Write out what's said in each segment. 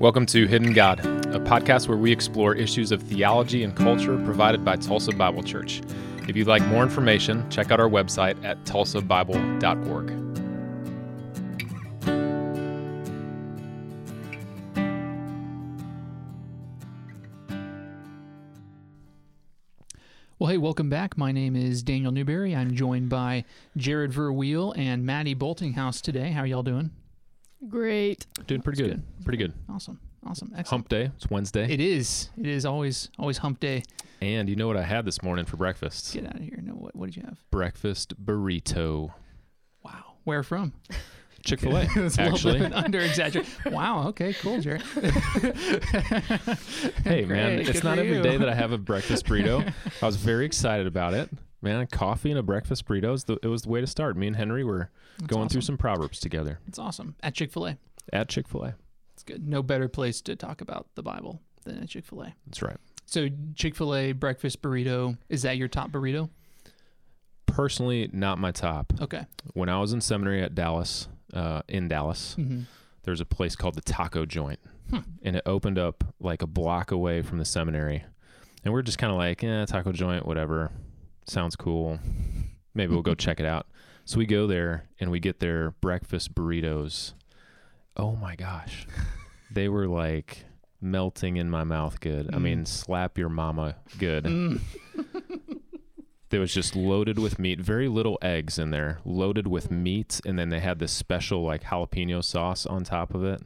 Welcome to Hidden God, a podcast where we explore issues of theology and culture provided by Tulsa Bible Church. If you'd like more information, check out our website at tulsabible.org. Well, hey, welcome back. My name is Daniel Newberry. I'm joined by Jared Verweel and Maddie Boltinghouse today. How are y'all doing? Great. Doing pretty That's good. Pretty good. Awesome. Awesome. Excellent. Hump day. It's Wednesday. It is. It is always always hump day. And you know what I had this morning for breakfast? Get out of here. No, what, what did you have? Breakfast burrito. Wow. Where from? Chick fil A, It's a actually. under exaggerate. wow. Okay. Cool, Jared. Hey, man, Great, it's good not for every you. day that I have a breakfast burrito. I was very excited about it. Man, coffee and a breakfast burrito, is the, it was the way to start. Me and Henry were That's going through some Proverbs together It's awesome. At Chick Fil A. at Chick fil A. It's good. No better place to talk about the Bible than at Chick Fil A. That's right. So Chick Fil A breakfast burrito is that your top burrito? Personally, not my top. Okay. When I was in seminary at Dallas, uh, in Dallas, Mm-hmm. there's a place called the Taco Joint, Hmm. and it opened up like a block away from the seminary, and we're just kind of like, eh, Taco Joint, whatever, sounds cool. Maybe we'll go check it out. So we go there and we get their breakfast burritos. Oh my gosh, they were like melting in my mouth. Good. I Mm. mean, slap your mama. Good. Mm. That was just loaded with meat. Very little eggs in there, loaded with meat, and then they had this special like jalapeno sauce on top of it.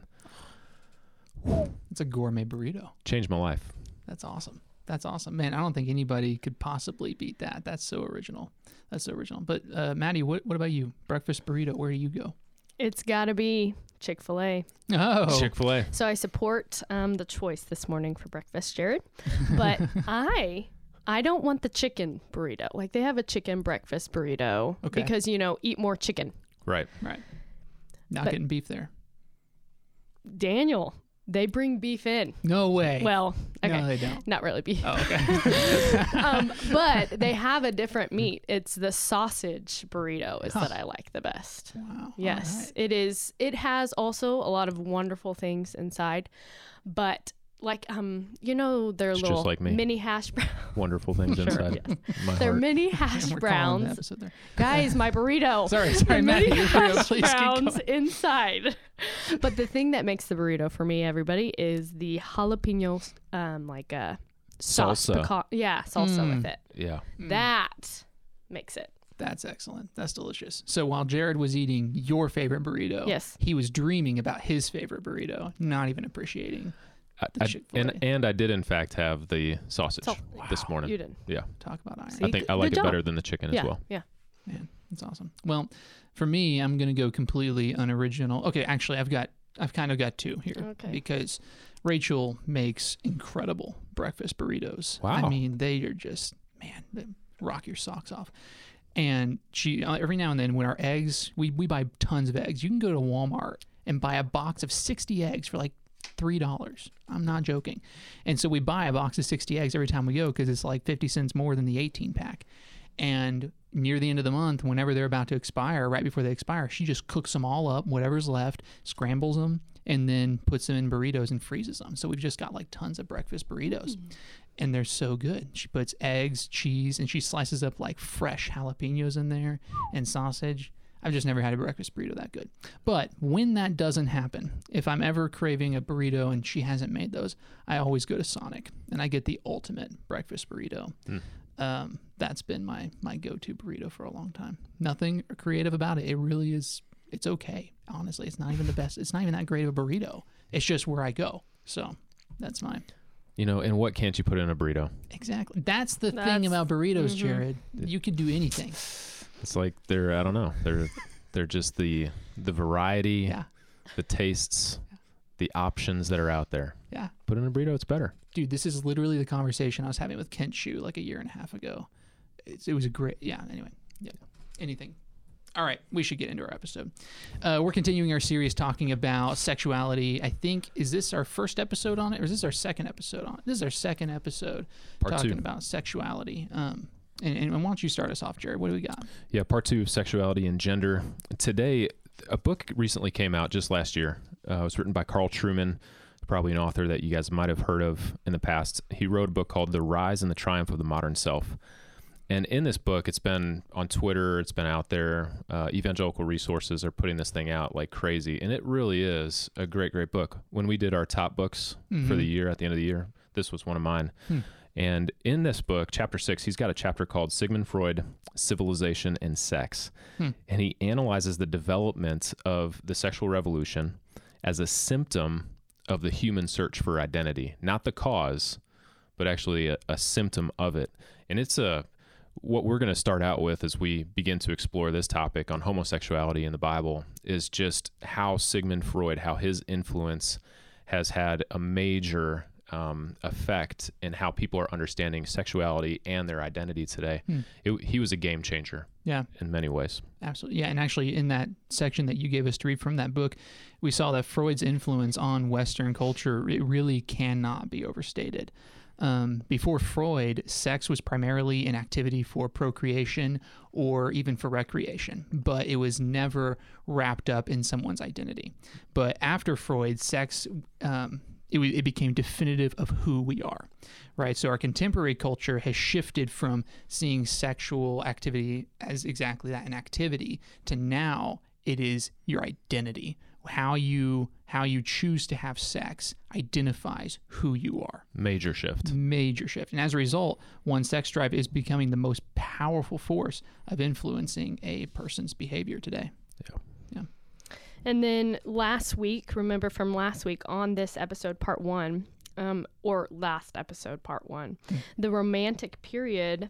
It's a gourmet burrito. Changed my life. That's awesome. That's awesome, man. I don't think anybody could possibly beat that. That's so original. That's so original. But uh, Maddie, what what about you? Breakfast burrito. Where do you go? It's got to be Chick fil A. Oh, Chick Fil A. So I support um, the choice this morning for breakfast, Jared. But I. I don't want the chicken burrito. Like they have a chicken breakfast burrito Okay. because you know eat more chicken. Right. right. Not But- getting beef there. Daniel, they bring beef in. No way. Well, okay, no, they don't. not really beef. Oh, okay. um, but they have a different meat. It's the sausage burrito is Huh. that I like the best. wow. Yes, right. it is. It has also a lot of wonderful things inside, but like um, you know, their It's little like mini hash browns. Wonderful things Sure, inside yes. my They're mini hash We're the browns, guys. My burrito. Sorry, sorry, The mini hash please keep browns inside. But the thing that makes the burrito for me, everybody, is the jalapeno, um, like uh, sauce, Salsa. pecan- yeah, salsa Mm. with it. Yeah. Mm, That makes it. That's excellent. That's delicious. So while Jared was eating your favorite burrito, Yes. he was dreaming about his favorite burrito, not even appreciating. I, I- and and I did in fact have the sausage So- this Wow. morning. You did. Yeah. Talk about iron. See? I think I like it job. better than the chicken yeah, as well. yeah. Man, that's awesome. Well, for me, I'm gonna go completely unoriginal. Okay, actually, I've got I've kind of got two here Okay. because Rachel makes incredible breakfast burritos. Wow, I mean, they are just man, they rock your socks off. And she uh, every now and then when our eggs, we we buy tons of eggs. You can go to Walmart and buy a box of 60 eggs for like three dollars. I'm not joking. And so we buy a box of 60 eggs every time we go because it's like 50 cents more than the 18 pack. And near the end of the month, whenever they're about to expire, right before they expire, she just cooks them all up, whatever's left, scrambles them, and then puts them in burritos and freezes them. So we've just got like tons of breakfast burritos. Mm-hmm. And they're so good. She puts eggs, cheese, and she slices up like fresh jalapenos in there and sausage. I've just never had a breakfast burrito that good. But when that doesn't happen, if I'm ever craving a burrito and she hasn't made those, I always go to Sonic and I get the ultimate breakfast burrito. Hmm. Um, that's been my my go-to burrito for a long time. Nothing creative about it. It really is. It's okay. Honestly, it's not even the best. It's not even that great of a burrito. It's just where I go. So that's mine. You know, and what can't you put in a burrito? Exactly. That's the thing about burritos, mhm. Jared. You could do anything. It's like they're I don't know. They're they're just the the variety, Yeah. the tastes, the options that are out there. Yeah. Put in a burrito, it's better. Dude, this is literally the conversation I was having with Kent Shu like a year and a half ago. It's, it was a great, yeah, anyway. Yeah. Anything. All right, we should get into our episode. Uh, we're continuing our series talking about sexuality. I think, is this our first episode on it or is this our second episode on it? This is our second episode Part talking two. about sexuality. Um, and, and why don't you start us off, Jared? What do we got? Yeah, part two of sexuality and gender. Today, a book recently came out just last year. Uh, it was written by Carl Trueman, probably an author that you guys might have heard of in the past. He wrote a book called The Rise and the Triumph of the Modern Self. And in this book, it's been on Twitter, it's been out there. Uh, evangelical resources are putting this thing out like crazy. And it really is a great, great book. When we did our top books for the Mhm. year at the end of the year, this was one of mine. Hmm. And in this book, chapter six, he's got a chapter called Sigmund Freud, Civilization and Sex. Hmm. And he analyzes the development of the sexual revolution as a symptom of the human search for identity, not the cause, but actually a, a symptom of it. And it's a what we're going to start out with as we begin to explore this topic on homosexuality in the Bible is just how Sigmund Freud, how his influence has had a major um, effect in how people are understanding sexuality and their identity today. Hmm. It, he was a game changer Yeah. in many ways. Absolutely. Yeah. And actually, in that section that you gave us to read from that book, we saw that Freud's influence on Western culture, it really cannot be overstated. Um, before Freud, sex was primarily an activity for procreation or even for recreation, but it was never wrapped up in someone's identity. But after Freud, sex, um, it, it became definitive of who we are, right? So our contemporary culture has shifted from seeing sexual activity as exactly that, an activity, to now it is your identity. How you how you choose to have sex identifies who you are. Major shift. Major shift. And as a result, one sex drive is becoming the most powerful force of influencing a person's behavior today. And then last week, remember from last week on this episode, part one, um, or last episode, part one, the romantic period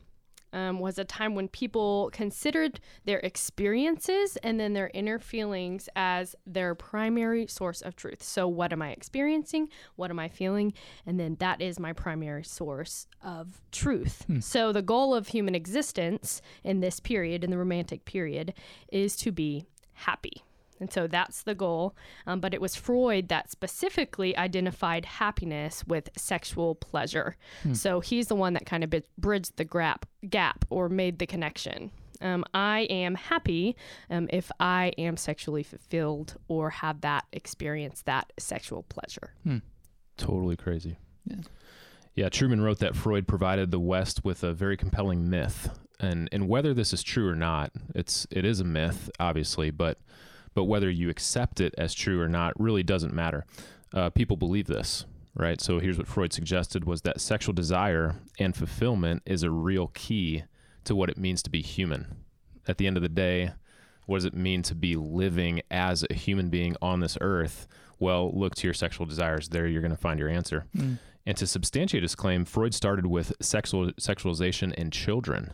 um, was a time when people considered their experiences and then their inner feelings as their primary source of truth. So, what am I experiencing? What am I feeling? And then that is my primary source of truth. So, the goal of human existence in this period, in the romantic period, is to be happy. And so that's the goal. Um, but it was Freud that specifically identified happiness with sexual pleasure. So he's the one that kind of bi- bridged the gap, gap or made the connection. Um, I am happy um, if I am sexually fulfilled or have that experience, that sexual pleasure. Totally crazy. Yeah. Yeah, Trueman wrote that Freud provided the West with a very compelling myth. And and whether this is true or not, it's it is a myth, obviously, but but whether you accept it as true or not really doesn't matter. Uh, people believe this, right? So here's what Freud suggested was that sexual desire and fulfillment is a real key to what it means to be human. At the end of the day, what does it mean to be living as a human being on this earth? Well, look to your sexual desires. There, you're going to find your answer. And to substantiate his claim, Freud started with sexual sexualization in children,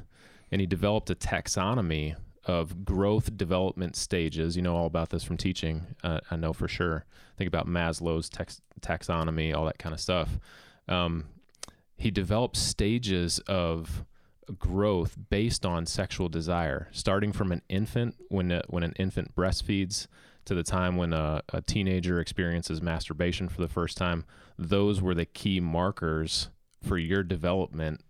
and he developed a taxonomy of growth development stages. You know all about this from teaching, uh, I know for sure. Think about Maslow's tax- taxonomy, all that kind of stuff. Um, he developed stages of growth based on sexual desire, starting from an infant when a, when an infant breastfeeds to the time when a, a teenager experiences masturbation for the first time. Those were the key markers for your development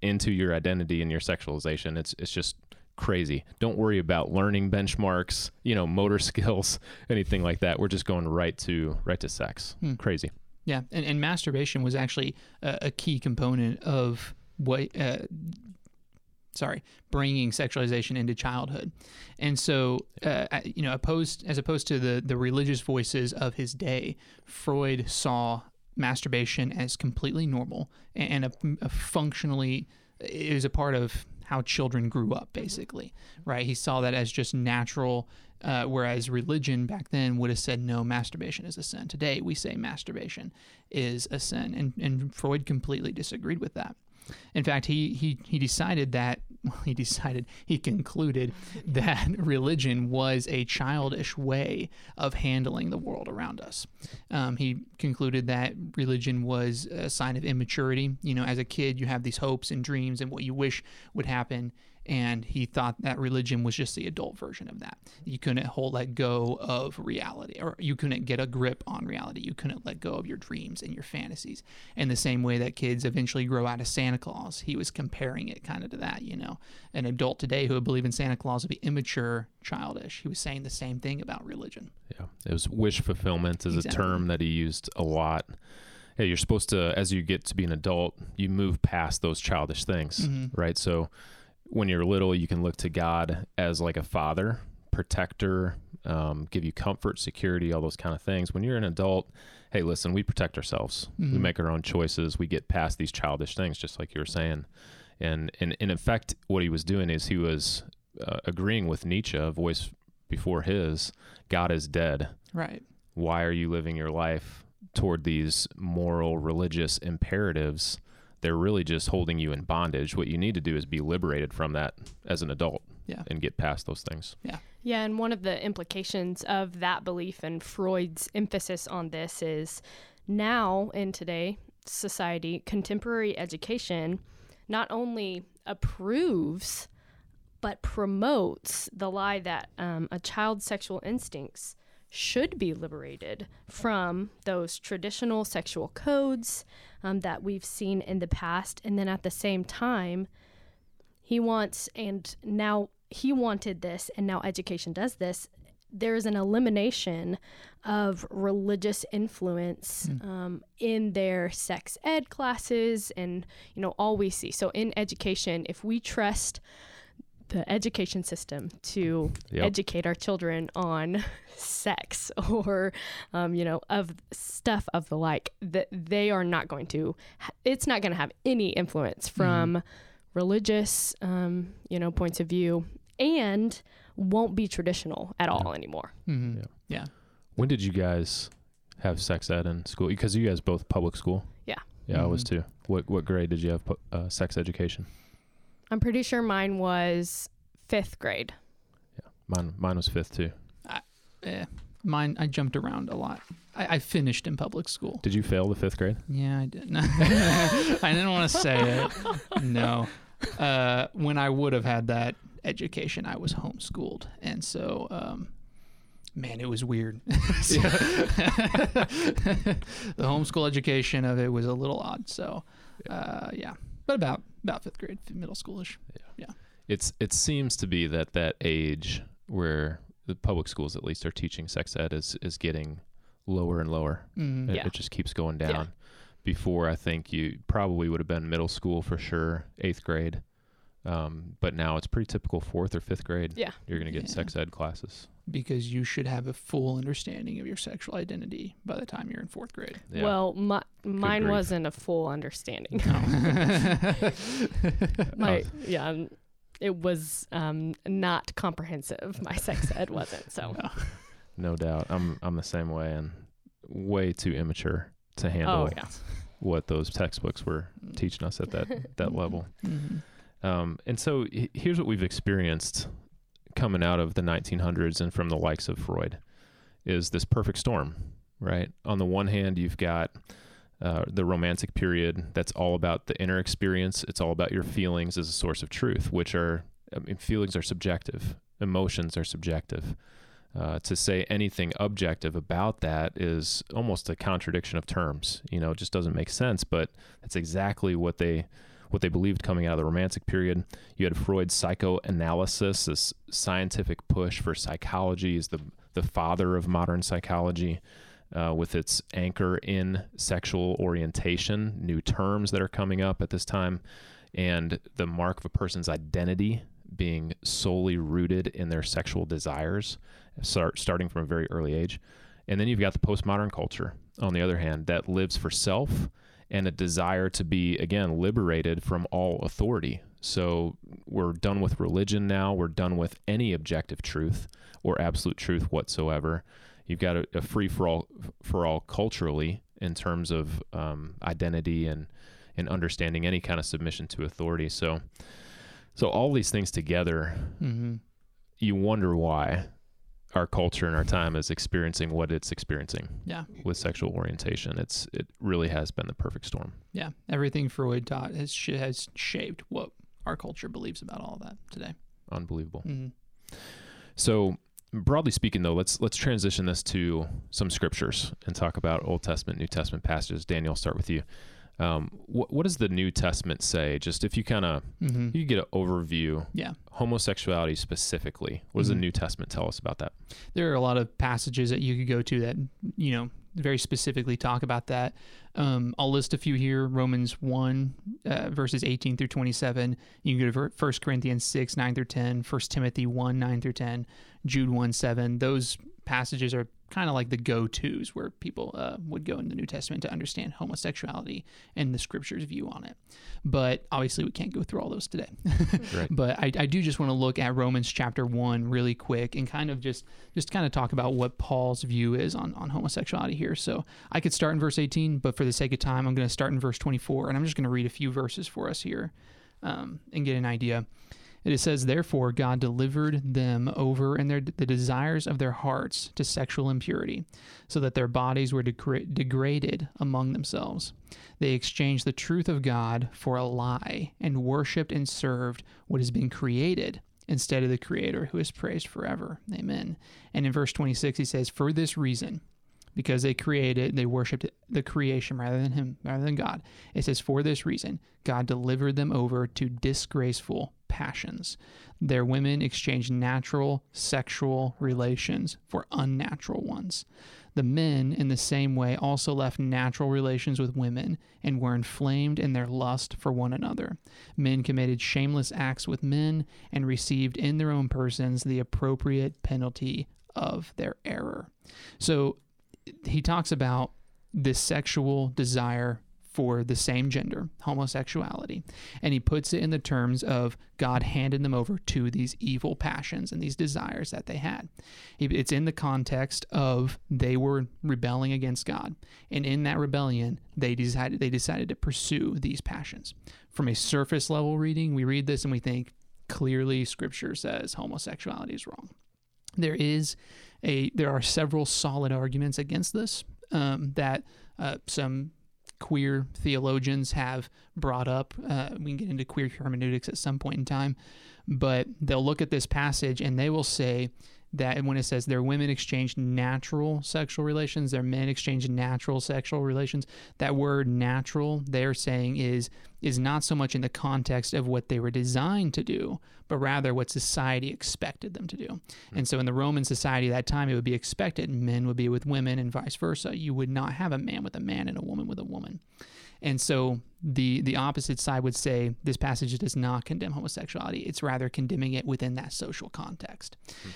into your identity and your sexualization. It's it's just crazy. Don't worry about learning benchmarks, you know, motor skills, anything like that. We're just going right to right to sex. Hmm. Crazy. Yeah, and, and masturbation was actually a, a key component of what, uh, sorry, bringing sexualization into childhood, and so uh, you know, opposed as opposed to the the religious voices of his day, Freud saw masturbation as completely normal and a, a functionally it was a part of how children grew up basically right? He saw that as just natural uh, whereas religion back then would have said no masturbation is a sin. Today we say masturbation is a sin and, and freud completely disagreed with that. In fact he, he, he decided that well, he decided he concluded that religion was a childish way of handling the world around us um, he concluded that religion was a sign of immaturity. You know, as a kid, you have these hopes and dreams and what you wish would happen, and he thought that religion was just the adult version of that. You couldn't hold let go of reality, or you couldn't get a grip on reality. You couldn't let go of your dreams and your fantasies. In the same way that kids eventually grow out of Santa Claus, he was comparing it kind of to that. You know, an adult today who would believe in Santa Claus would be immature, childish. He was saying the same thing about religion. Yeah, it was wish fulfillment is Exactly. a term that he used a lot. hey, you're supposed to, as you get to be an adult, you move past those childish things, Mhm. right? So when you're little, you can look to God as like a father, protector, um, give you comfort, security, all those kind of things. When you're an adult, hey, listen, we protect ourselves. We Mhm. make our own choices. We get past these childish things, just like you were saying. And, and, and in effect, what he was doing is he was uh, agreeing with Nietzsche, a voice before his, God is dead Right. why are you living your life toward these moral religious imperatives they're really just holding you in bondage what you need to do is be liberated from that as an adult Yeah. and get past those things Yeah, Yeah. and one of the implications of that belief and Freud's emphasis on this is now in today society, contemporary education not only approves but promotes the lie that um, a child's sexual instincts should be liberated from those traditional sexual codes um, that we've seen in the past. And then at the same time, he wants, and now he wanted this, and now education does this. There is an elimination of religious influence um, in their sex ed classes, and you know all we see. So in education, if we trust the education system to Yep. educate our children on sex or um, you know of stuff of the like that they are not going to it's not going to have any influence from religious um, you know points of view and won't be traditional at all anymore hmm Yeah. Yeah. when did you guys have sex ed in school because you guys both public school Yeah. yeah i was Mhm. too what what grade did you have uh, sex education i'm pretty sure mine was fifth grade Yeah, mine mine was fifth too Yeah. Mine, I jumped around a lot. I, I finished in public school. did you fail the fifth grade Yeah, I did. I didn't want to say it. No. Uh, when I would have had that education, I was homeschooled. And so, um, man, it was weird. So- the homeschool education of it was a little odd. So, uh, yeah. But about about fifth grade, middle schoolish. Yeah, it's it seems to be that that age where the public schools at least are teaching sex ed is is getting lower and lower Mm, It, Yeah. it just keeps going down. Yeah. Before, I think you probably would have been middle school for sure, eighth grade. Um, but now it's pretty typical fourth or fifth grade. Yeah. You're going to get Yeah. sex ed classes. Because you should have a full understanding of your sexual identity by the time you're in fourth grade. Yeah. well my, mine grief. wasn't a full understanding No. my yeah um, it was um, not comprehensive my sex ed wasn't so No. no doubt. I'm I'm the same way and way too immature to handle oh yeah what those textbooks were teaching us at that that level. Mhm. Um, and so here's what we've experienced coming out of the 1900s and from the likes of Freud is this perfect storm, right? On the one hand, you've got uh, the romantic period that's all about the inner experience. It's all about your feelings as a source of truth, which are, I mean, feelings are subjective, emotions are subjective. Uh, to say anything objective about that is almost a contradiction of terms. You know, it just doesn't make sense. But that's exactly what they what they believed coming out of the Romantic period. You had Freud's psychoanalysis, this scientific push for psychology, is the the father of modern psychology, uh, with its anchor in sexual orientation, new terms that are coming up at this time, and the mark of a person's identity being solely rooted in their sexual desires, start, starting from a very early age. And then you've got the postmodern culture, on the other hand, that lives for self and a desire to be again liberated from all authority. So we're done with religion now. We're done with any objective truth or absolute truth whatsoever. You've got a, a free for all for all culturally in terms of um, identity and and understanding any kind of submission to authority. So so all these things together, Mhm. you wonder why our culture and our time is experiencing what it's experiencing Yeah. with sexual orientation. It's it really has been the perfect storm. Yeah. Everything Freud taught has sh- has shaped what our culture believes about all of that today. Unbelievable. hmm So broadly speaking though, let's let's transition this to some scriptures and talk about Old Testament, New Testament passages. Daniel, I'll start with you. Um, what, what does the New Testament say? Just if you kind of hmm you get an overview, Yeah. homosexuality specifically. What does Mhm. the New Testament tell us about that? there are a lot of passages that you could go to that you know very specifically talk about that um, i'll list a few here romans 1 uh, verses 18 through 27 you can go to 1 corinthians 6 9 through 10 1 timothy 1 9 through 10 jude 1 7 those passages are kind of like the go-to's where people uh, would go in the new testament to understand homosexuality and the scripture's view on it. But obviously we can't go through all those today. Right. but I, I do just want to look at romans chapter 1 really quick and kind of just just kind of talk about what paul's view is on, on homosexuality here. So i could start in verse 18 but for the sake of time i'm going to start in verse 24 and i'm just going to read a few verses for us here um, and get an idea it says, Therefore, God delivered them over in their, the desires of their hearts to sexual impurity, so that their bodies were degra- degraded among themselves. They exchanged the truth of God for a lie, and worshipped and served what has been created instead of the Creator who is praised forever. Amen. And in verse 26, he says, For this reason, because they created, they worshipped the creation rather than Him, rather than God. It says, For this reason, God delivered them over to disgraceful passions. Their women exchanged natural sexual relations for unnatural ones. The men, in the same way, also left natural relations with women and were inflamed in their lust for one another. Men committed shameless acts with men and received in their own persons the appropriate penalty of their error. So he talks about this sexual desire for the same gender, homosexuality, and he puts it in the terms of God handing them over to these evil passions and these desires that they had. It's in the context of they were rebelling against God, and in that rebellion, they decided they decided to pursue these passions. From a surface level reading, we read this and we think clearly Scripture says homosexuality is wrong. There is a there are several solid arguments against this um, that uh, some queer theologians have brought up. Uh, we can get into queer hermeneutics at some point in time, but they'll look at this passage and they will say that when it says their women exchanged natural sexual relations, their men exchanged natural sexual relations, that word natural they're saying is is not so much in the context of what they were designed to do, but rather what society expected them to do. Hmm. And so in the Roman society at that time, it would be expected men would be with women and vice versa. You would not have a man with a man and a woman with a woman. And so the the opposite side would say this passage does not condemn homosexuality. It's rather condemning it within that social context. Hmm.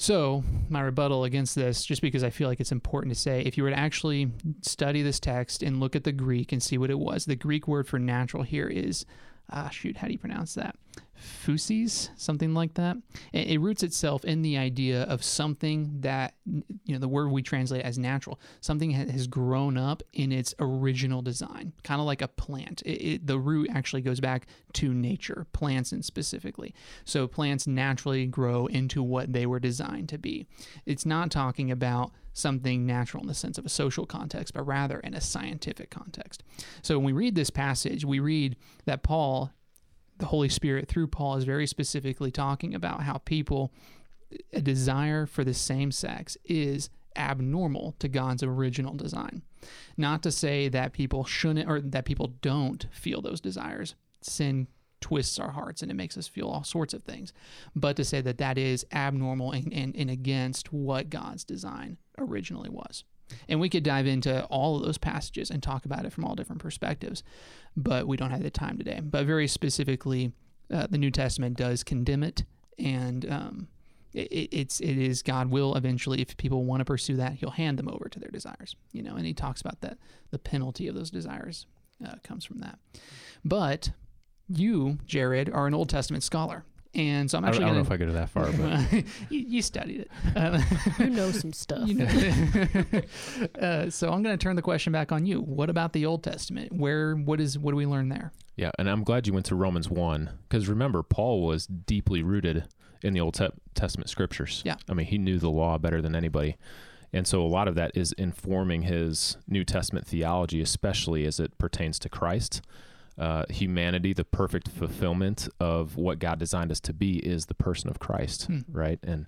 So, my rebuttal against this, just because I feel like it's important to say, if you were to actually study this text and look at the Greek and see what it was, the Greek word for natural here is, ah, shoot, how do you pronounce that? Phusis, something like that. It, roots itself in the idea of something that, you know, the word we translate as natural, something ha- has grown up in its original design, kind of like a plant. It, it, the root actually goes back to nature, plants and specifically. So plants naturally grow into what they were designed to be. It's not talking about something natural in the sense of a social context, but rather in a scientific context. So when we read this passage, we read that Paul the Holy Spirit through Paul is very specifically talking about how people, a desire for the same sex is abnormal to God's original design. Not to say that people shouldn't or that people don't feel those desires. Sin twists our hearts and it makes us feel all sorts of things. But to say that that is abnormal and, and, and against what God's design originally was. And we could dive into all of those passages and talk about it from all different perspectives, but we don't have the time today. But very specifically, uh, the New Testament does condemn it, and um, it, it's it is God will eventually, if people want to pursue that, He'll hand them over to their desires. You know, and He talks about that the penalty of those desires uh, comes from that. But you, Jared, are an Old Testament scholar. And so I'm I don't, actually I don't know gonna, if I go to that far, but you, you studied it. Uh, You know some stuff. you know. uh, so I'm going to turn the question back on you. What about the Old Testament? Where what is what do we learn there? yeah, and I'm glad you went to Romans 1 because remember, Paul was deeply rooted in the Old Te- Testament scriptures. Yeah. I mean, he knew the law better than anybody. And so a lot of that is informing his New Testament theology, especially as it pertains to Christ. Uh, humanity, the perfect fulfillment of what God designed us to be, is the person of Christ, Hmm. right? And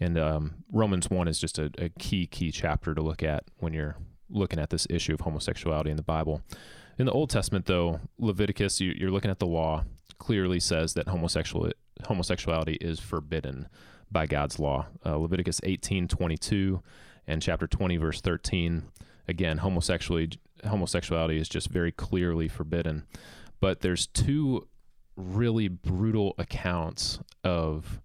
and um, Romans one is just a, a key key chapter to look at when you're looking at this issue of homosexuality in the Bible. In the Old Testament, though, Leviticus, you, you're looking at the law, clearly says that homosexual homosexuality is forbidden by God's law. Uh, Leviticus 18, 22 and chapter 20, verse 13. Again, homosexuality homosexuality is just very clearly forbidden. But there's two really brutal accounts of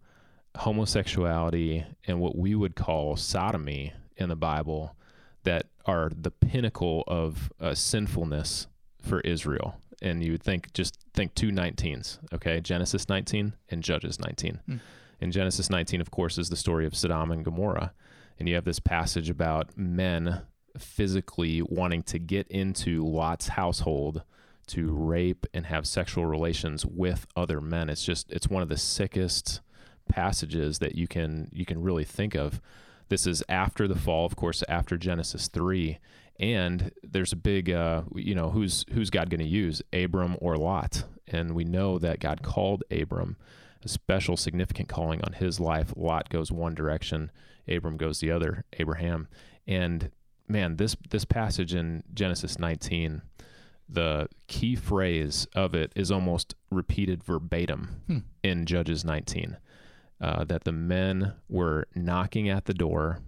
homosexuality and what we would call sodomy in the Bible that are the pinnacle of uh, sinfulness for Israel. And you would think, just think two 19s, okay? Genesis 19 and Judges 19. Hmm. In Genesis 19, of course, is the story of Sodom and Gomorrah. And you have this passage about men physically wanting to get into Lot's household to rape and have sexual relations with other men. It's just it's one of the sickest passages that you can you can really think of. This is after the fall, of course, after Genesis 3, and there's a big uh, you know, who's who's God going to use, Abram or Lot? And we know that God called Abram a special significant calling on his life. Lot goes one direction, Abram goes the other, Abraham. And man, this this passage in Genesis 19, the key phrase of it is almost repeated verbatim Hmm. in Judges 19. Uh, that the men were knocking at the door,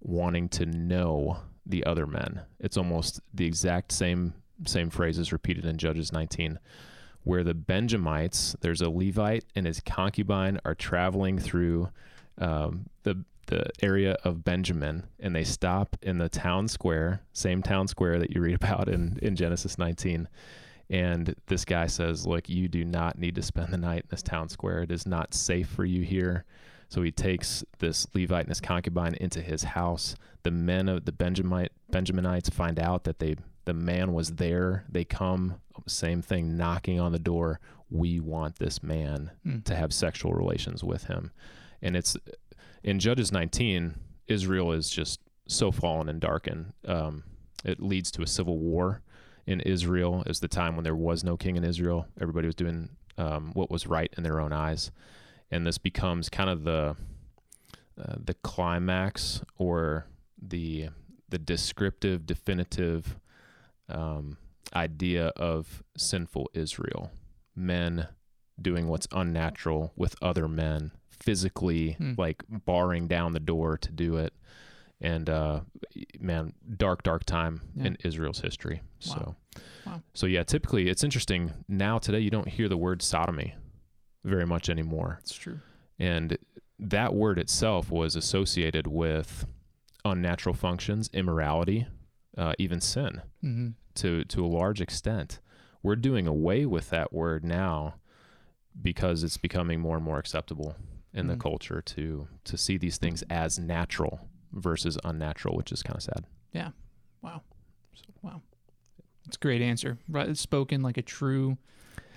wanting to know the other men. It's almost the exact same same phrase is repeated in Judges 19 where the Benjamites, there's a Levite and his concubine are traveling through um, the the area of Benjamin, and they stop in the town square, same town square that you read about in in Genesis 19. And this guy says, "Look, you do not need to spend the night in this town square. It is not safe for you here." So he takes this Levite and his concubine into his house. The men of the Benjamite Benjaminites find out that they the man was there. They come, same thing, knocking on the door. We want this man Hmm. to have sexual relations with him. And it's in Judges 19, Israel is just so fallen and darkened. Um, it leads to a civil war in Israel. Is the time when there was no king in Israel. Everybody was doing um, what was right in their own eyes, and this becomes kind of the uh, the climax or the the descriptive, definitive um, idea of sinful Israel. Men doing what's unnatural with other men, physically Hmm. like barring down the door to do it. And uh, man, dark, dark time Yeah. in Israel's history. Wow. So, Wow. so yeah, typically it's interesting. Now today, you don't hear the word sodomy very much anymore. It's true. And that word itself was associated with unnatural functions, immorality, uh, even sin hmm to, to a large extent. We're doing away with that word now because it's becoming more and more acceptable in the Mhm. culture to, to see these things as natural versus unnatural, which is kind of sad. Yeah. Wow. Wow. It's a great answer. Right, spoken like a true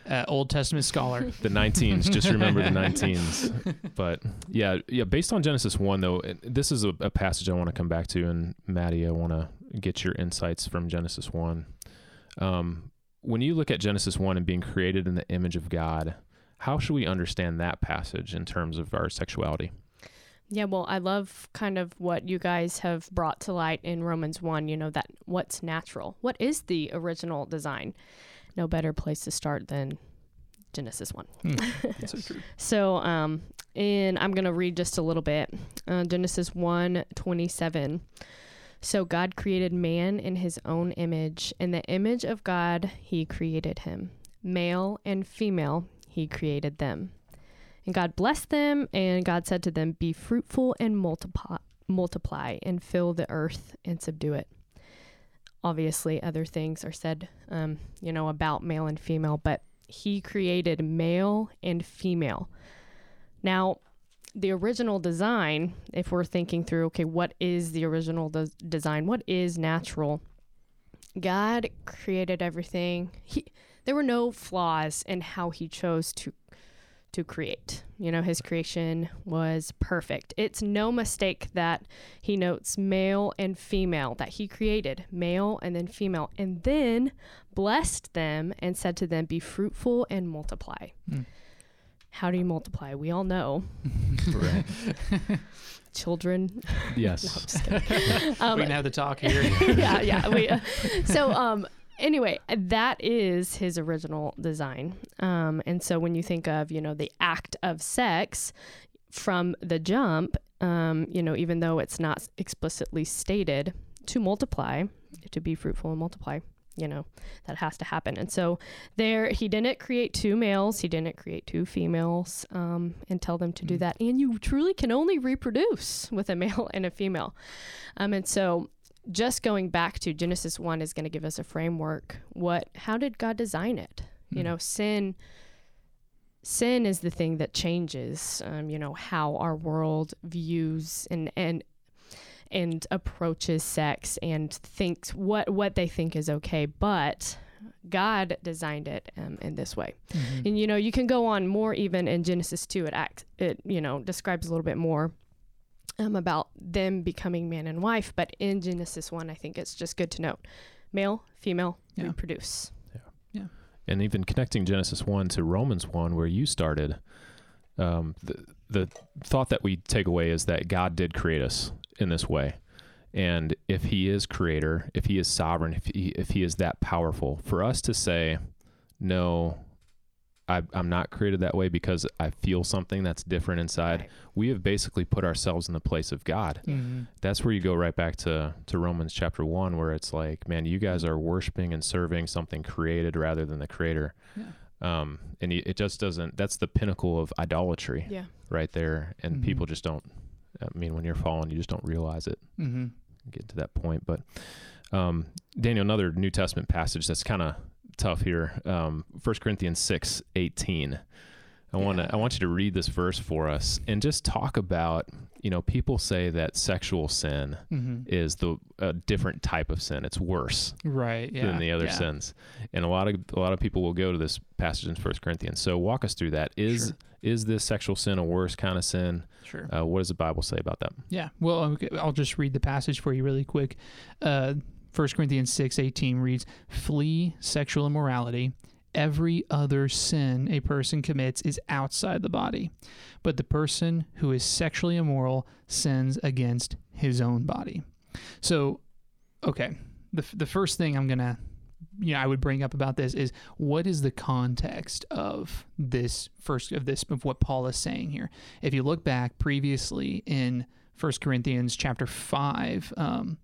uh, Old Testament scholar. The 19s, just remember the 19s. But yeah, yeah. Based on Genesis one, though, it- this is a, a passage I want to come back to, and Maddie, I want to get your insights from Genesis one. Um, when you look at Genesis one and being created in the image of God, how should we understand that passage in terms of our sexuality? Yeah, well, I love kind of what you guys have brought to light in Romans 1, you know, that what's natural. What is the original design? No better place to start than Genesis 1. so true. So, um, and I'm going to read just a little bit. Uh, Genesis 1 27. So God created man in his own image. In the image of God, he created him. Male and female, he created them. And God blessed them, and God said to them, Be fruitful and multiply, multiply and fill the earth and subdue it. Obviously, other things are said, um, you know, about male and female, but he created male and female. Now, the original design, if we're thinking through, okay, what is the original des- design? What is natural? God created everything. He, there were no flaws in how he chose to to create. You know, his creation was perfect. It's no mistake that he notes male and female, that he created male and then female, and then blessed them and said to them, Be fruitful and multiply. Mm. How do you multiply? We all know. Children. Yes. No, I'm just. Um, we can have the talk here. yeah, yeah. We, uh, so, um, anyway, that is his original design. Um, and so when you think of, you know, the act of sex from the jump, um, you know, even though it's not explicitly stated to multiply, to be fruitful and multiply, you know, that has to happen. And so there, he didn't create two males, he didn't create two females, um, and tell them to do Mm. that. And you truly can only reproduce with a male and a female. Um, and so just going back to Genesis 1 is going to give us a framework. What, how did God design it? You Mm. know, sin, sin is the thing that changes, um, you know, how our world views and, and, and approaches sex and thinks what, what they think is okay. But God designed it um, in this way. Mhm. And you know, you can go on more even in Genesis 2 it acts it you know describes a little bit more um, about them becoming man and wife, but in Genesis 1 I think it's just good to note male, female, Yeah. reproduce. Yeah. Yeah. And even connecting Genesis 1 to Romans 1 where you started um, the the thought that we take away is that God did create us in this way and if he is creator if he is sovereign if he, if he is that powerful for us to say no I, I'm not created that way because I feel something that's different inside. Right. We have basically put ourselves in the place of God. Mhm. that's where you go right back to to Romans chapter 1 where it's like man you guys are worshiping and serving something created rather than the creator Yeah. um and it just doesn't that's the pinnacle of idolatry Yeah. right there and Mhm. people just don't I mean when you're fallen you just don't realize it Mhm. get to that point but um Daniel another New Testament passage that's kind of tough here um 1 Corinthians 6 18 I want to. I want you to read this verse for us and just talk about you know people say that sexual sin Mhm. is the a different type of sin. It's worse Right. Yeah. than the other yeah. sins, and a lot of a lot of people will go to this passage in First Corinthians. So walk us through that. Is Sure. is this sexual sin a worse kind of sin? Sure. Uh, what does the Bible say about that? Yeah. Well, I'll just read the passage for you really quick. Uh, 1 Corinthians 6 18 reads, Flee sexual immorality. Every other sin a person commits is outside the body, but the person who is sexually immoral sins against his own body. So, okay, the, the first thing I'm going to you know, I would bring up about this is what is the context of this first of this of what Paul is saying here. If you look back previously in 1 Corinthians chapter 5, um,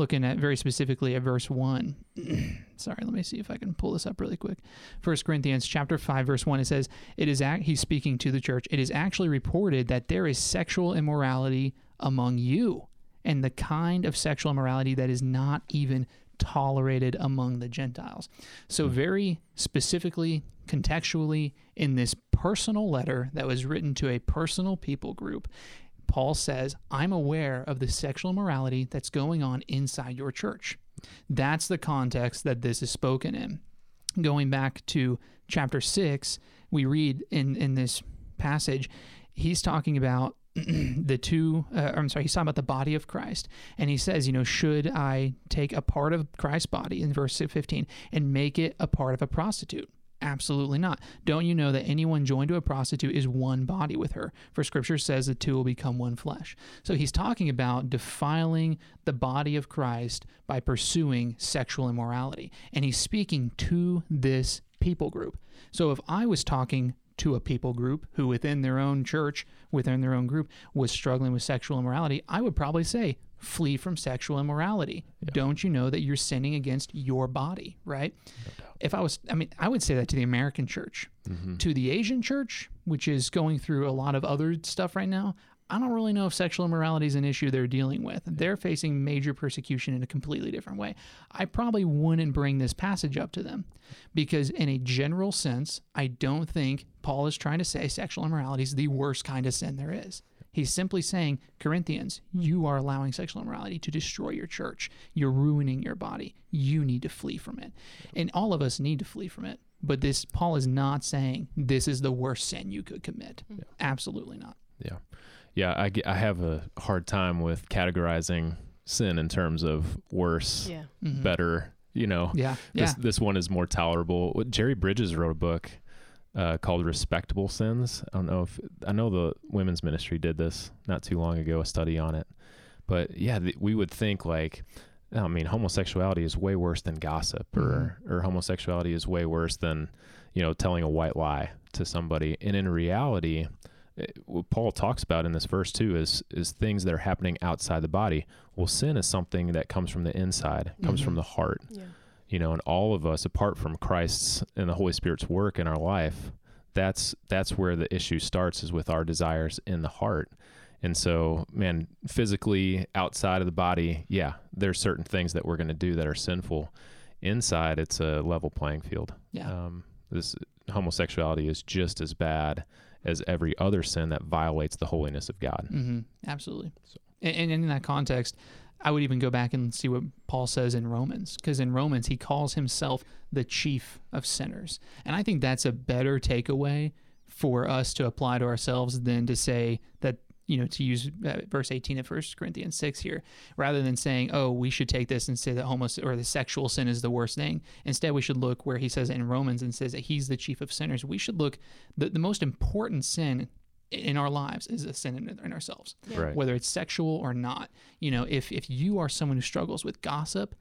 looking at very specifically at verse 1. Sorry, let me see if I can pull this up really quick. 1 Corinthians chapter 5 verse 1 it says, "It is ac- he's speaking to the church. It is actually reported that there is sexual immorality among you, and the kind of sexual immorality that is not even tolerated among the Gentiles." So hmm. very specifically contextually in this personal letter that was written to a personal people group, Paul says, I'm aware of the sexual immorality that's going on inside your church. That's the context that this is spoken in. Going back to chapter 6, we read in, in this passage, he's talking about the two, uh, I'm sorry, he's talking about the body of Christ. And he says, you know, should I take a part of Christ's body in verse 15 and make it a part of a prostitute? Absolutely not. Don't you know that anyone joined to a prostitute is one body with her? For scripture says the two will become one flesh. So he's talking about defiling the body of Christ by pursuing sexual immorality. And he's speaking to this people group. So if I was talking to a people group who within their own church, within their own group, was struggling with sexual immorality, I would probably say, flee from sexual immorality. Don't you know that you're sinning against your body, right? If I was, I mean, I would say that to the American church. Mm-hmm. To the Asian church, which is going through a lot of other stuff right now, I don't really know if sexual immorality is an issue they're dealing with. They're facing major persecution in a completely different way. I probably wouldn't bring this passage up to them because, in a general sense, I don't think Paul is trying to say sexual immorality is the worst kind of sin there is. He's simply saying, Corinthians, you are allowing sexual immorality to destroy your church. You're ruining your body. You need to flee from it. And all of us need to flee from it. But this Paul is not saying this is the worst sin you could commit. Yeah. Absolutely not. Yeah. Yeah. I, get- I have a hard time with categorizing sin in terms of worse, Yeah. Mhm. better, you know. Yeah. Yeah. This, this one is more tolerable. Jerry Bridges wrote a book uh, called Respectable Sins. I don't know if I know the women's ministry did this not too long ago, a study on it. But yeah, th- we would think like, I mean, homosexuality is way worse than gossip, or or homosexuality is way worse than you know telling a white lie to somebody. And in reality, it- what Paul talks about in this verse too is is things that are happening outside the body. Well, sin is something that comes from the inside, comes Mhm. from the heart Yeah. You know and all of us apart from christ's and the holy spirit's work in our life that's that's where the issue starts is with our desires in the heart. And so man physically outside of the body yeah there's certain things that we're going to do that are sinful. Inside it's a level playing field. Yeah. um, this homosexuality is just as bad as every other sin that violates the holiness of god. Hmm Absolutely. And, and in that context, I would even go back and see what Paul says in Romans, because in Romans he calls himself the chief of sinners, and I think that's a better takeaway for us to apply to ourselves than to say that you know to use uh, verse 18 of 1 corinthians 6 here rather than saying oh we should take this and say that homos or the sexual sin is the worst thing. Instead we should look where he says in romans and says that he's the chief of sinners. We should look the, the most important sin in our lives is a sin in, in ourselves Yeah. right whether it's sexual or not. You know, if if you are someone who struggles with gossip,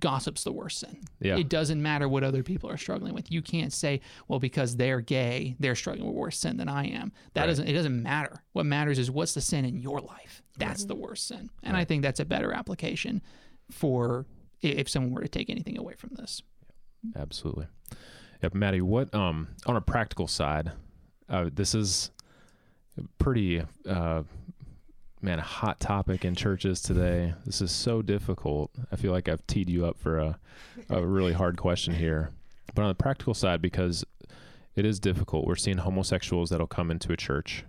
gossip's the worst sin. yeah It doesn't matter what other people are struggling with. You can't say, well, because they're gay, they're struggling with worse sin than I am. That Right. doesn't it doesn't matter. What matters is what's the sin in your life. That's the worst sin. And I think that's a better application for if someone were to take anything away from this. Absolutely. Yep, Maddie. What um on a practical side, uh, this is a pretty uh man a hot topic in churches today. This is so difficult. I feel like I've teed you up for a a really hard question here. But on the practical side, because it is difficult, we're seeing homosexuals that'll come into a church,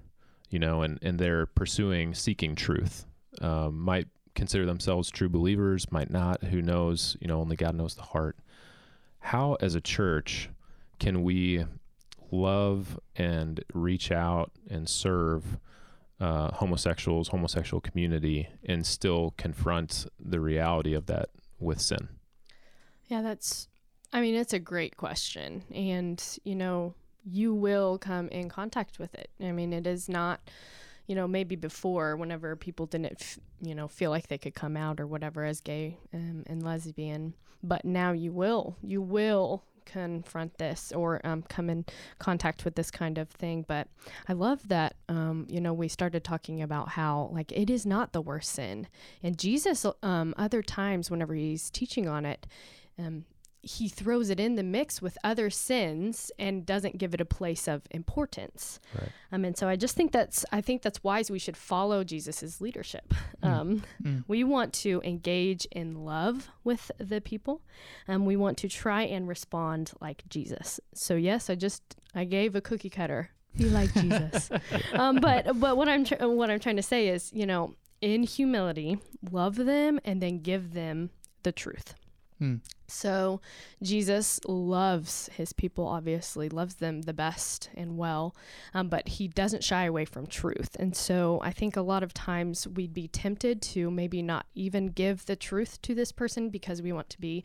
you know, and and they're pursuing seeking truth. Um, might consider themselves true believers, might not. Who knows? You know, only God knows the heart how as a church can we love and reach out and serve uh, homosexuals homosexual community and still confront the reality of that with sin Yeah, that's, I mean, it's a great question. And, you know, you will come in contact with it. I mean, it is not, you know, maybe before, whenever people didn't, f- you know, feel like they could come out or whatever as gay um, and lesbian. But now you will. You will confront this or um, come in contact with this kind of thing. But I love that, um, you know, we started talking about how, like, it is not the worst sin. And Jesus, um, other times, whenever he's teaching on it, um, he throws it in the mix with other sins and doesn't give it a place of importance. Right. Um, and so I just think that's I think that's wise. We should follow Jesus's leadership. Um, Mm. We want to engage in love with the people. and we want to try and respond like Jesus. So yes, I just I gave a cookie cutter. Be like Jesus. um, but but what I'm tr- what I'm trying to say is you know in humility love them and then give them the truth. Hmm. So Jesus loves his people, obviously, loves them the best and well, um, but he doesn't shy away from truth. And so I think a lot of times we'd be tempted to maybe not even give the truth to this person because we want to be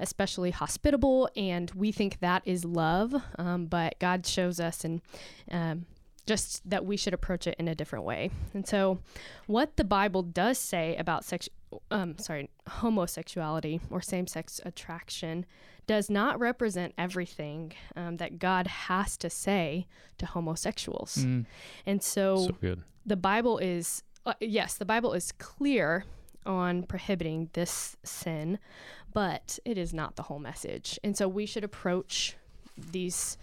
especially hospitable and we think that is love. Um, but God shows us and um, just that we should approach it in a different way. And so, what the Bible does say about sex, um, sorry, homosexuality or same-sex attraction does not represent everything um, that God has to say to homosexuals. Mm. And so, so good the Bible is uh, yes, the Bible is clear on prohibiting this sin, but it is not the whole message. And so we should approach these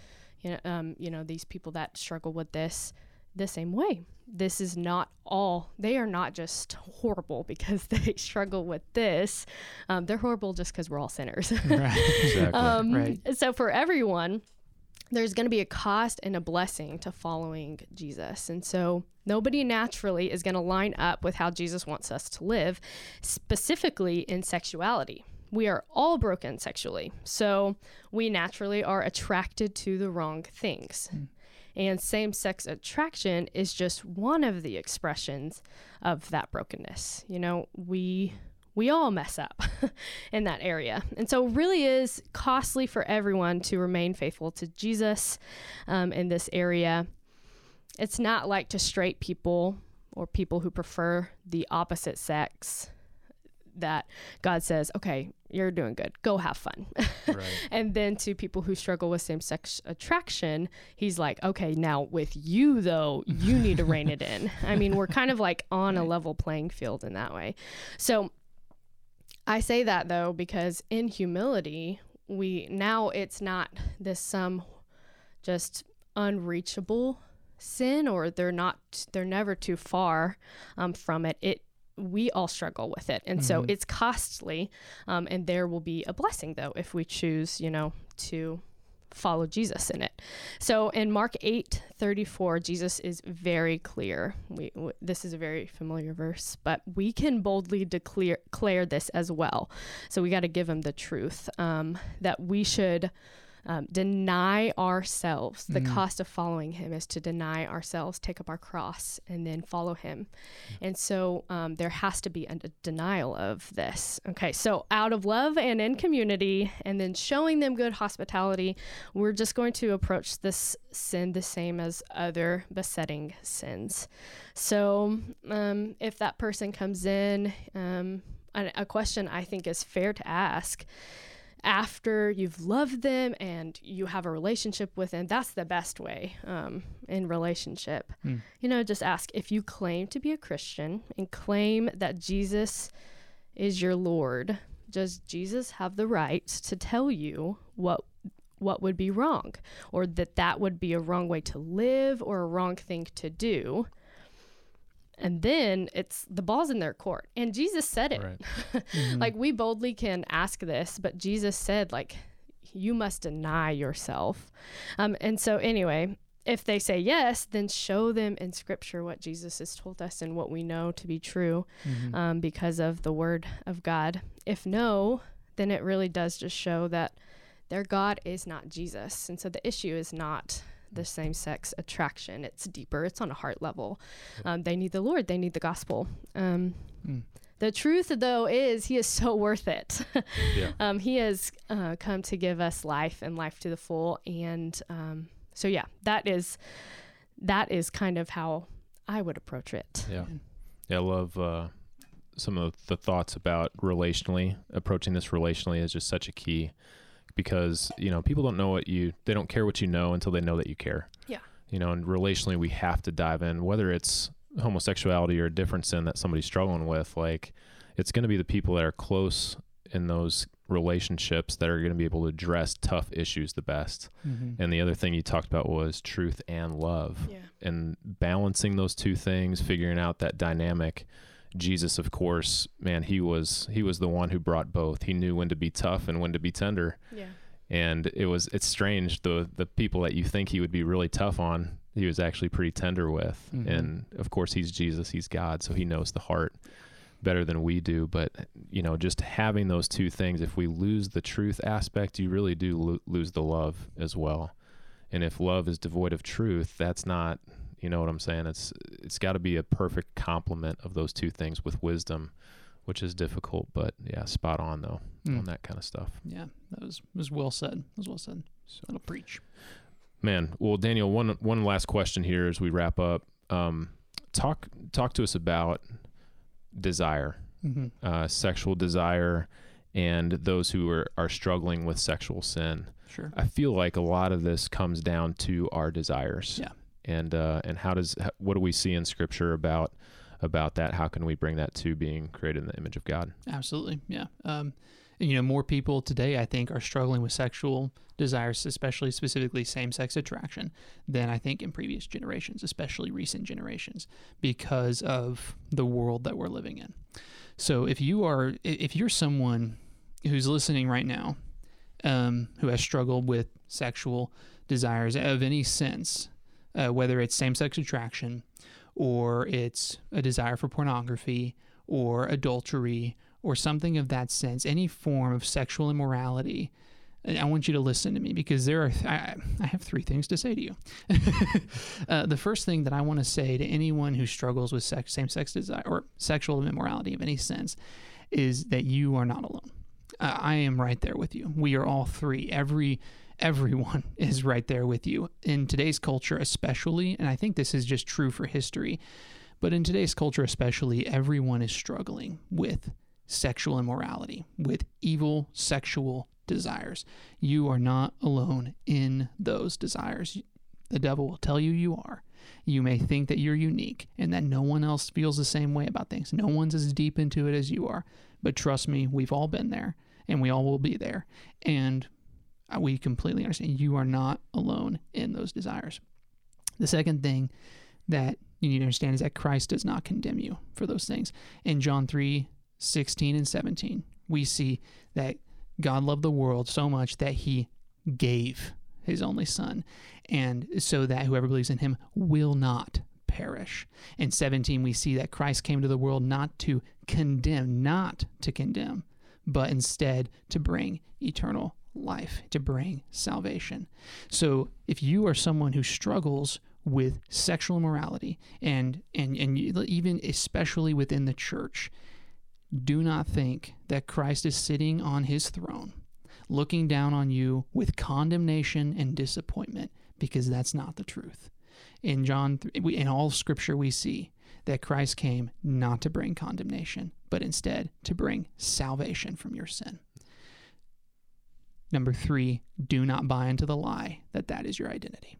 you know um, you know these people that struggle with this the same way. This is not all. They are not just horrible because they struggle with this. Um, they're horrible just because we're all sinners. Right. exactly Um, Right. So for everyone, there's going to be a cost and a blessing to following Jesus. And so nobody naturally is going to line up with how Jesus wants us to live, specifically in sexuality. We are all broken sexually. So we naturally are attracted to the wrong things. And same sex attraction is just one of the expressions of that brokenness. You know, we we all mess up in that area. And so, really is costly for everyone to remain faithful to Jesus um, in this area. It's not like to straight people or people who prefer the opposite sex that God says, okay, you're doing good. Go have fun. Right. and then to people who struggle with same sex attraction, he's like, okay, now with you though, you need to rein it in. I mean, we're kind of like on a level playing field in that way. So I say that though because in humility, we now it's not this some just unreachable sin or they're not they're never too far um, from it it we all struggle with it. And so Mhm. it's costly um, and there will be a blessing though if we choose you know to follow jesus in it. So in mark 8 34 jesus is very clear. We, w- this is a very familiar verse but we can boldly declare, declare this as well. So we got to give him the truth um, that we should um, deny ourselves. The Mhm. cost of following him is to deny ourselves, take up our cross, and then follow him. And so um, there has to be a, a denial of this. Okay, so out of love and in community, and then showing them good hospitality, we're just going to approach this sin the same as other besetting sins. So um, if that person comes in, um, a question I think is fair to ask after you've loved them and you have a relationship with them that's the best way um, in relationship Hmm. you know just ask if you claim to be a christian and claim that jesus is your lord does jesus have the right to tell you what what would be wrong or that that would be a wrong way to live or a wrong thing to do and then it's the ball's in their court and jesus said it Right. Mhm. like we boldly can ask this but jesus said like you must deny yourself um, and so anyway if they say yes then show them in scripture what jesus has told us and what we know to be true Mhm. um, because of the word of god if no then it really does just show that their god is not jesus and so the issue is not the same sex attraction it's deeper it's on a heart level um, they need the lord they need the gospel um, Mm. the truth, though, is he is so worth it. Yeah. um, he has uh, come to give us life and life to the full, and um, so yeah, that is that is kind of how I would approach it. Yeah. Yeah, I love uh, some of the thoughts about relationally approaching this relationally is just such a key because you know people don't know what you they don't care what you know until they know that you care. Yeah. You know, and relationally we have to dive in whether it's homosexuality or a different sin that somebody's struggling with. Like it's going to be the people that are close in those relationships that are going to be able to address tough issues the best. Mhm. And the other thing you talked about was truth and love Yeah. and balancing those two things, figuring out that dynamic. Jesus, of course, man, he was he was the one who brought both. He knew when to be tough and when to be tender. Yeah. And it was it's strange the the people that you think he would be really tough on, he was actually pretty tender with. Mhm. And of course, he's Jesus, he's God, so he knows the heart better than we do. But you know, just having those two things, if we lose the truth aspect, you really do lo- lose the love as well. And if love is devoid of truth, that's not, you know what I'm saying? It's it's got to be a perfect complement of those two things with wisdom, which is difficult, but yeah, spot on though Mm. on that kind of stuff. Yeah, that was was well said. That was well said. So, That'll preach. man, well, Daniel, one one last question here as we wrap up. Um, talk talk to us about desire, Mm-hmm. uh, sexual desire, and those who are are struggling with sexual sin. Sure. I feel like a lot of this comes down to our desires. Yeah. And uh, and how does what do we see in Scripture about about that? How can we bring that to being created in the image of God? Absolutely. Yeah. Um, you know, more people today, I think, are struggling with sexual desires, especially specifically same sex attraction, than I think in previous generations, especially recent generations, because of the world that we're living in. So if you are, if you're someone who's listening right now, um, who has struggled with sexual desires of any sense, uh, whether it's same sex attraction or it's a desire for pornography or adultery or something of that sense, any form of sexual immorality, I want you to listen to me because there are I, I have three things to say to you. uh, the first thing that I want to say to anyone who struggles with sex, same-sex desire or sexual immorality of any sense is that you are not alone. Uh, I am right there with you. We are all three. Every everyone is right there with you in today's culture, especially. And I think this is just true for history, but in today's culture, especially, everyone is struggling with sexual immorality, with evil sexual desires. You are not alone in those desires. The devil will tell you you are. You may think that you're unique and that no one else feels the same way about things. No one's as deep into it as you are. But trust me, we've all been there and we all will be there. And Uh, we completely understand you are not alone in those desires. The second thing that you need to understand is that Christ does not condemn you for those things. In John 3 16 and 17, we see that God loved the world so much that he gave his only son, and so that whoever believes in him will not perish. In 17, we see that Christ came to the world not to condemn, not to condemn, but instead to bring eternal life, to bring salvation. So if you are someone who struggles with sexual immorality and and and even especially within the church, do not think that Christ is sitting on his throne looking down on you with condemnation and disappointment because that's not the truth. In John in all scripture we see that Christ came not to bring condemnation, but instead to bring salvation from your sin. Number 3, do not buy into the lie that that is your identity.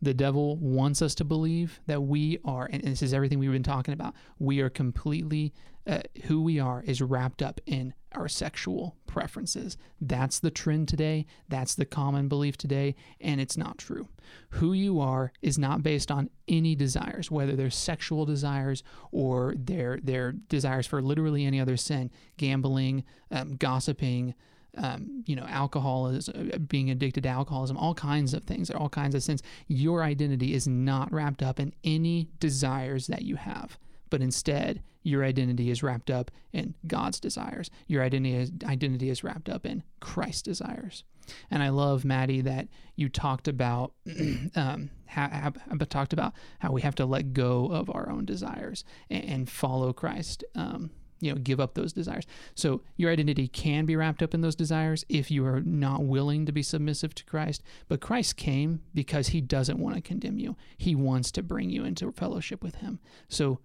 The devil wants us to believe that we are, and this is everything we've been talking about, we are completely, uh, who we are is wrapped up in our sexual preferences. That's the trend today. That's the common belief today, and it's not true. Who you are is not based on any desires, whether they're sexual desires or their their desires for literally any other sin, gambling, um, gossiping, um, you know, alcoholism, uh, being addicted to alcoholism, all kinds of things, all kinds of sins. Your identity is not wrapped up in any desires that you have, but instead, your identity is wrapped up in God's desires. Your identity is, identity is wrapped up in Christ's desires. And I love Maddie that you talked about, um, ha, ha, talked about how we have to let go of our own desires and, and follow Christ. Um, you know give up those desires. So your identity can be wrapped up in those desires if you are not willing to be submissive to christ. But christ came because he doesn't want to condemn you. He wants to bring you into fellowship with him. So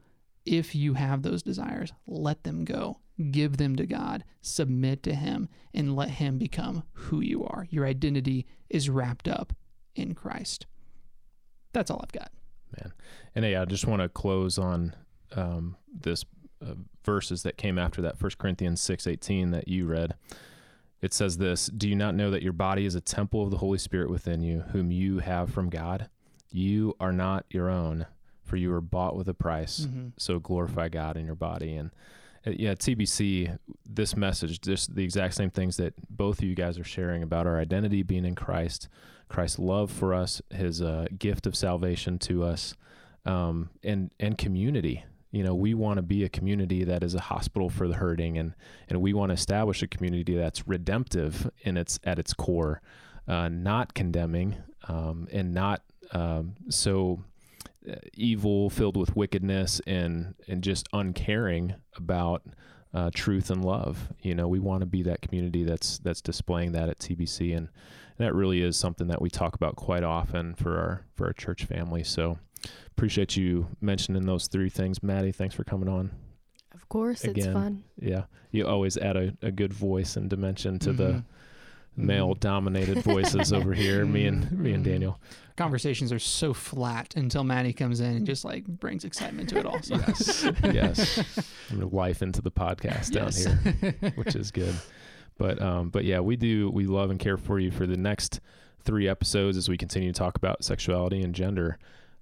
if you have those desires let them go. Give them to god. Submit to him and let him become who you are. Your identity is wrapped up in christ. That's all i've got. Man. And hey i just want to close on um, this uh, verses that came after that 1 corinthians 6.18 that you read. It says this do you not know that your body is a temple of the holy spirit within you whom you have from god? You are not your own for you were bought with a price. Mm-hmm. so glorify god in your body. And uh, yeah tbc this message just the exact same things that both of you guys are sharing about our identity being in christ christ's love for us his uh, gift of salvation to us um, and and community you know we want to be a community that is a hospital for the hurting and and we want to establish a community that's redemptive in its at its core uh, not condemning um, and not um, so uh, evil filled with wickedness and and just uncaring about uh, truth and love. You know we want to be that community that's that's displaying that at TBC and, and that really is something that we talk about quite often for our for our church family. So appreciate you mentioning those three things. Maddie, thanks for coming on. Of course, Again, it's fun. Yeah. You always add a, a good voice and dimension to mm-hmm. the male dominated voices over here, me and me and Daniel. Conversations are so flat until Maddie comes in and just like brings excitement to it all. yes. yes. life into the podcast yes. down here, which is good. But um but yeah, we do we love and care for you for the next three episodes as we continue to talk about sexuality and gender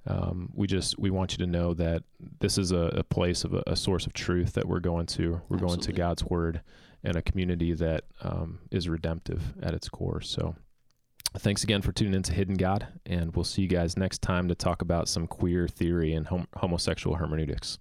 um, we just we want you to know that this is a, a place of a, a, source of truth that we're going to. We're Absolutely. going to God's word and a community that um, is redemptive at its core. So, thanks again for tuning into Hidden God, and we'll see you guys next time to talk about some queer theory and hom- homosexual hermeneutics.